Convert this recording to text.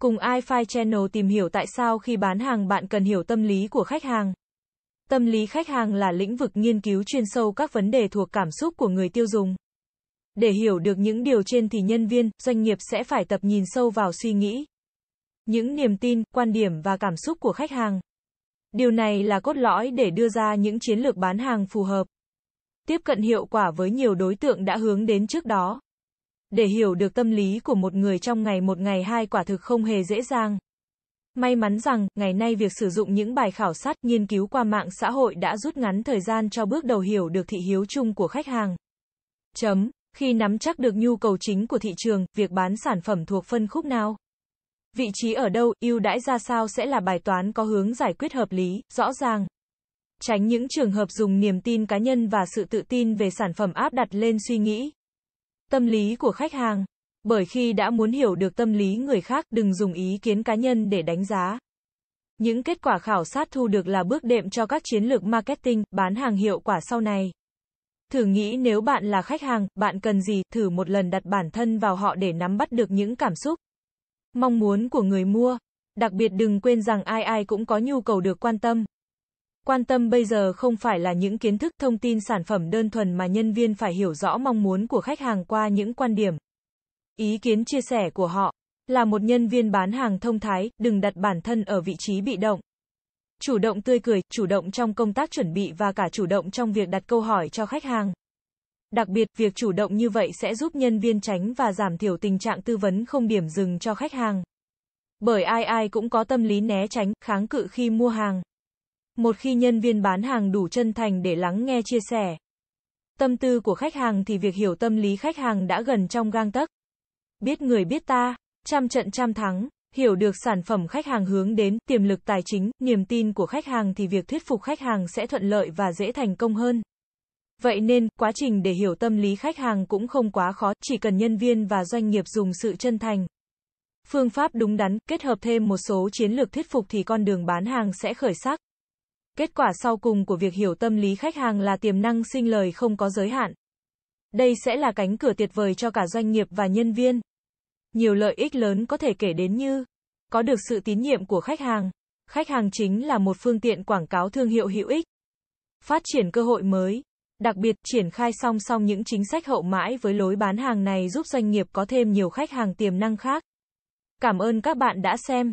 Cùng iFi Channel tìm hiểu tại sao khi bán hàng bạn cần hiểu tâm lý của khách hàng. Tâm lý khách hàng là lĩnh vực nghiên cứu chuyên sâu các vấn đề thuộc cảm xúc của người tiêu dùng. Để hiểu được những điều trên thì nhân viên, doanh nghiệp sẽ phải tập nhìn sâu vào suy nghĩ, những niềm tin, quan điểm và cảm xúc của khách hàng. Điều này là cốt lõi để đưa ra những chiến lược bán hàng phù hợp. Tiếp cận hiệu quả với nhiều đối tượng đã hướng đến trước đó. Để hiểu được tâm lý của một người trong ngày một ngày hai quả thực không hề dễ dàng. May mắn rằng, ngày nay việc sử dụng những bài khảo sát, nghiên cứu qua mạng xã hội đã rút ngắn thời gian cho bước đầu hiểu được thị hiếu chung của khách hàng. Chấm. Khi nắm chắc được nhu cầu chính của thị trường, việc bán sản phẩm thuộc phân khúc nào? Vị trí ở đâu, ưu đãi ra sao sẽ là bài toán có hướng giải quyết hợp lý, rõ ràng. Tránh những trường hợp dùng niềm tin cá nhân và sự tự tin về sản phẩm áp đặt lên suy nghĩ. Tâm lý của khách hàng. Bởi khi đã muốn hiểu được tâm lý người khác, đừng dùng ý kiến cá nhân để đánh giá. Những kết quả khảo sát thu được là bước đệm cho các chiến lược marketing, bán hàng hiệu quả sau này. Thử nghĩ nếu bạn là khách hàng, bạn cần gì, thử một lần đặt bản thân vào họ để nắm bắt được những cảm xúc, mong muốn của người mua. Đặc biệt đừng quên rằng ai ai cũng có nhu cầu được quan tâm. Quan tâm bây giờ không phải là những kiến thức thông tin sản phẩm đơn thuần mà nhân viên phải hiểu rõ mong muốn của khách hàng qua những quan điểm, ý kiến chia sẻ của họ. Là một nhân viên bán hàng thông thái, đừng đặt bản thân ở vị trí bị động. Chủ động tươi cười, chủ động trong công tác chuẩn bị và cả chủ động trong việc đặt câu hỏi cho khách hàng. Đặc biệt, việc chủ động như vậy sẽ giúp nhân viên tránh và giảm thiểu tình trạng tư vấn không điểm dừng cho khách hàng. Bởi ai ai cũng có tâm lý né tránh, kháng cự khi mua hàng. Một khi nhân viên bán hàng đủ chân thành để lắng nghe chia sẻ tâm tư của khách hàng thì việc hiểu tâm lý khách hàng đã gần trong gang tấc. Biết người biết ta, trăm trận trăm thắng, hiểu được sản phẩm khách hàng hướng đến, tiềm lực tài chính, niềm tin của khách hàng thì việc thuyết phục khách hàng sẽ thuận lợi và dễ thành công hơn. Vậy nên, quá trình để hiểu tâm lý khách hàng cũng không quá khó, chỉ cần nhân viên và doanh nghiệp dùng sự chân thành. Phương pháp đúng đắn, kết hợp thêm một số chiến lược thuyết phục thì con đường bán hàng sẽ khởi sắc. Kết quả sau cùng của việc hiểu tâm lý khách hàng là tiềm năng sinh lời không có giới hạn. Đây sẽ là cánh cửa tuyệt vời cho cả doanh nghiệp và nhân viên. Nhiều lợi ích lớn có thể kể đến như có được sự tín nhiệm của khách hàng. Khách hàng chính là một phương tiện quảng cáo thương hiệu hữu ích. Phát triển cơ hội mới. Đặc biệt, triển khai song song những chính sách hậu mãi với lối bán hàng này giúp doanh nghiệp có thêm nhiều khách hàng tiềm năng khác. Cảm ơn các bạn đã xem